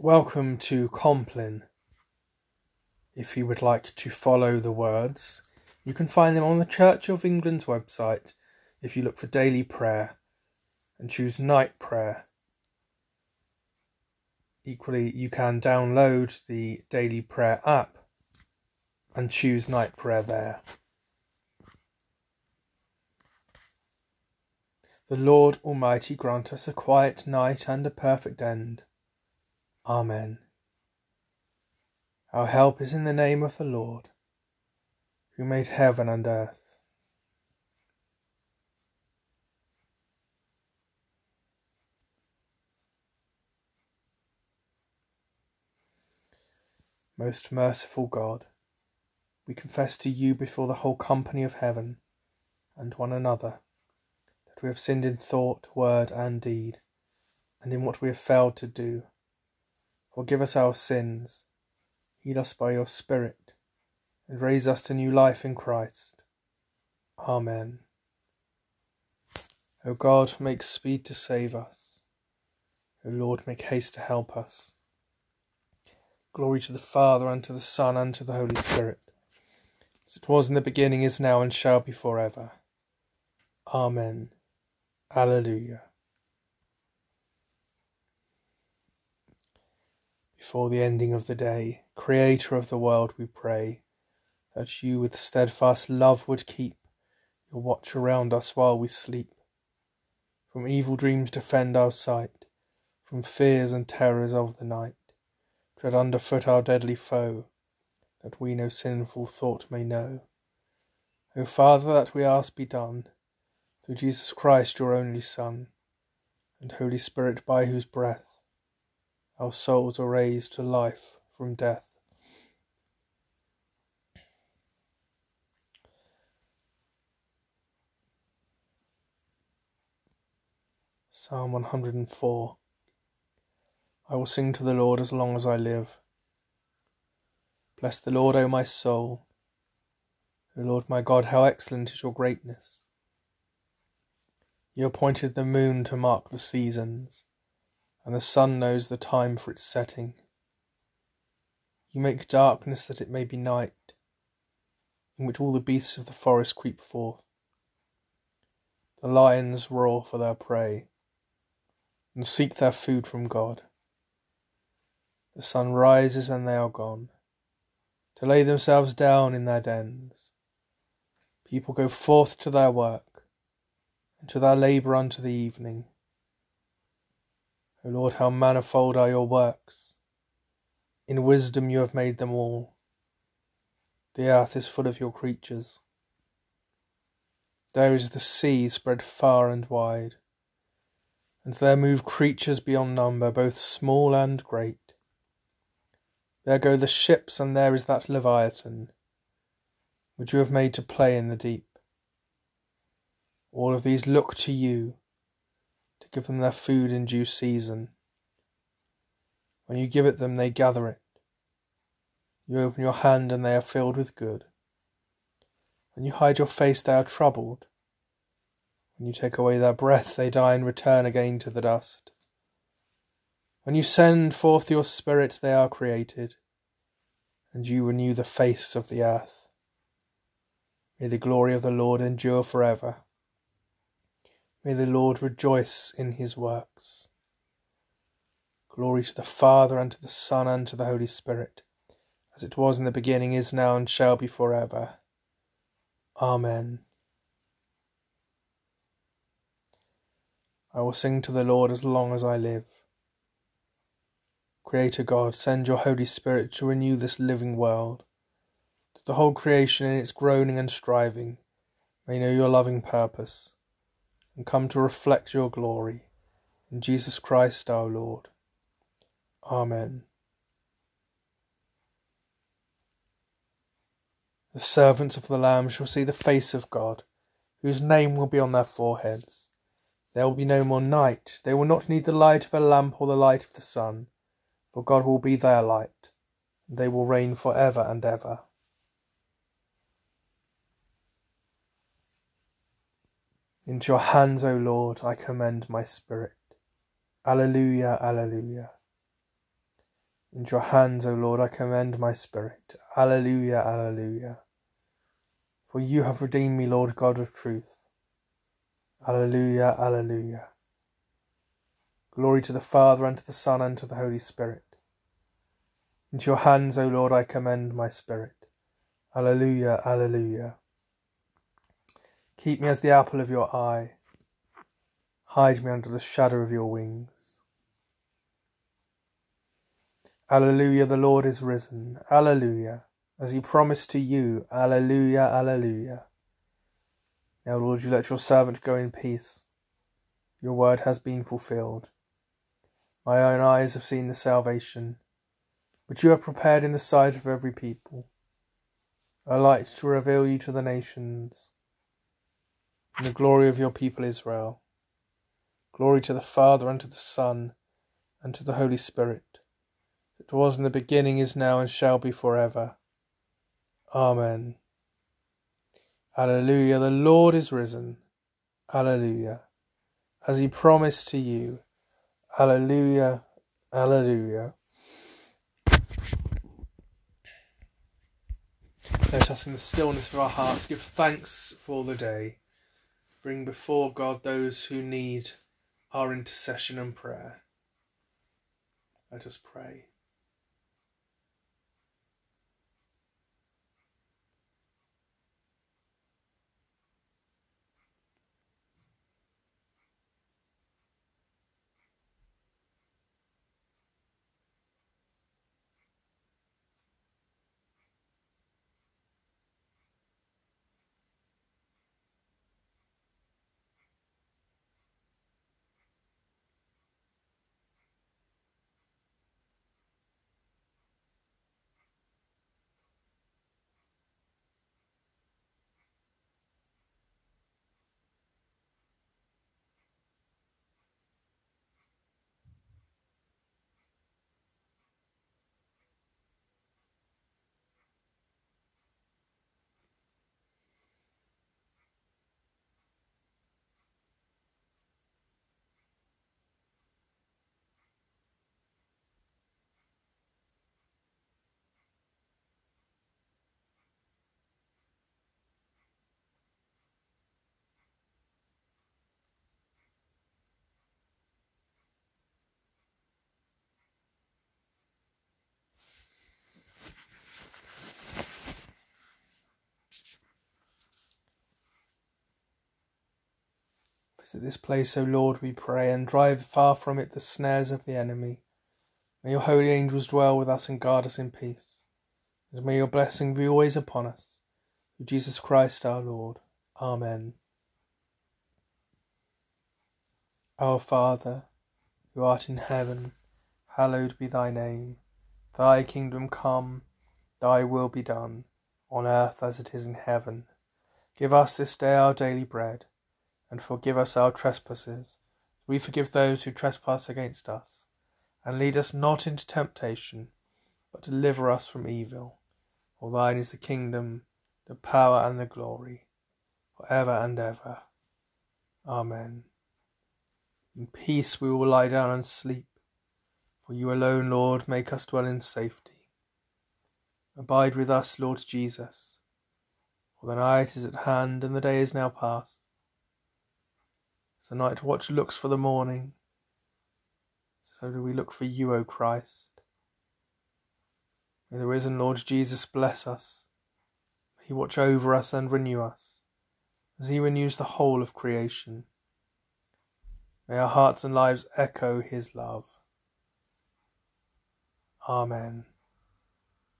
Welcome to Compline. If you would like to follow the words, you can find them on the Church of England's website if you look for daily prayer and choose night prayer. Equally, you can download the daily prayer app and choose night prayer there. The Lord Almighty grant us a quiet night and a perfect end. Amen. Our help is in the name of the Lord, who made heaven and earth. Most merciful God, we confess to you before the whole company of heaven and one another that we have sinned in thought, word, and deed, and in what we have failed to do Forgive us our sins, heal us by your Spirit, and raise us to new life in Christ. Amen. O God, make speed to save us. O Lord, make haste to help us. Glory to the Father, and to the Son, and to the Holy Spirit, as it was in the beginning, is now, and shall be for ever. Amen. Alleluia. Before the ending of the day. Creator of the world, we pray that you with steadfast love would keep your watch around us while we sleep. From evil dreams defend our sight, from fears and terrors of the night. Tread underfoot our deadly foe, that we no sinful thought may know. O Father, that we ask be done, through Jesus Christ, your only Son, and Holy Spirit, by whose breath our souls are raised to life from death. Psalm 104 I will sing to the Lord as long as I live. Bless the Lord, O my soul. O Lord my God, how excellent is your greatness. You appointed the moon to mark the seasons and the sun knows the time for its setting. You make darkness that it may be night, in which all the beasts of the forest creep forth. The lions roar for their prey, and seek their food from God. The sun rises and they are gone, to lay themselves down in their dens. People go forth to their work, and to their labour unto the evening. O Lord, how manifold are your works! In wisdom you have made them all. The earth is full of your creatures. There is the sea spread far and wide, and there move creatures beyond number, both small and great. There go the ships, and there is that Leviathan, which you have made to play in the deep. All of these look to you to give them their food in due season. When you give it them, they gather it. You open your hand, and they are filled with good. When you hide your face, they are troubled. When you take away their breath, they die and return again to the dust. When you send forth your Spirit, they are created, and you renew the face of the earth. May the glory of the Lord endure forever. May the Lord rejoice in his works. Glory to the Father, and to the Son, and to the Holy Spirit, as it was in the beginning, is now, and shall be for ever. Amen. I will sing to the Lord as long as I live. Creator God, send your Holy Spirit to renew this living world, that the whole creation in its groaning and striving may know your loving purpose and come to reflect your glory. In Jesus Christ our Lord. Amen. The servants of the Lamb shall see the face of God, whose name will be on their foreheads. There will be no more night. They will not need the light of a lamp or the light of the sun, for God will be their light, and they will reign for ever and ever. Into your hands, O Lord, I commend my spirit. Alleluia, Alleluia. Into your hands, O Lord, I commend my spirit. Alleluia, Alleluia. For you have redeemed me, Lord God of truth. Alleluia, Alleluia. Glory to the Father, and to the Son, and to the Holy Spirit. Into your hands, O Lord, I commend my spirit. Alleluia, Alleluia. Keep me as the apple of your eye. Hide me under the shadow of your wings. Alleluia, the Lord is risen. Alleluia, as he promised to you. Alleluia, Alleluia. Now, Lord, you let your servant go in peace. Your word has been fulfilled. My own eyes have seen the salvation, which you have prepared in the sight of every people, a light to reveal you to the nations, and the glory of your people Israel. Glory to the Father, and to the Son, and to the Holy Spirit, it was in the beginning, is now, and shall be for ever. Amen. Alleluia, the Lord is risen. Alleluia, as he promised to you. Alleluia, Alleluia. Let us, in the stillness of our hearts, give thanks for the day. Bring before God those who need our intercession and prayer. Let us pray. Visit this place, O Lord, we pray, and drive far from it the snares of the enemy. May your holy angels dwell with us and guard us in peace. And may your blessing be always upon us. Through Jesus Christ our Lord. Amen. Our Father, who art in heaven, hallowed be thy name. Thy kingdom come, thy will be done, on earth as it is in heaven. Give us this day our daily bread and forgive us our trespasses. We forgive those who trespass against us. And lead us not into temptation, but deliver us from evil. For thine is the kingdom, the power, and the glory, for ever and ever. Amen. In peace we will lie down and sleep, for you alone, Lord, make us dwell in safety. Abide with us, Lord Jesus, for the night is at hand and the day is now past. The night watch looks for the morning. So do we look for you, O Christ. May the risen Lord Jesus bless us. May he watch over us and renew us, as he renews the whole of creation. May our hearts and lives echo his love. Amen.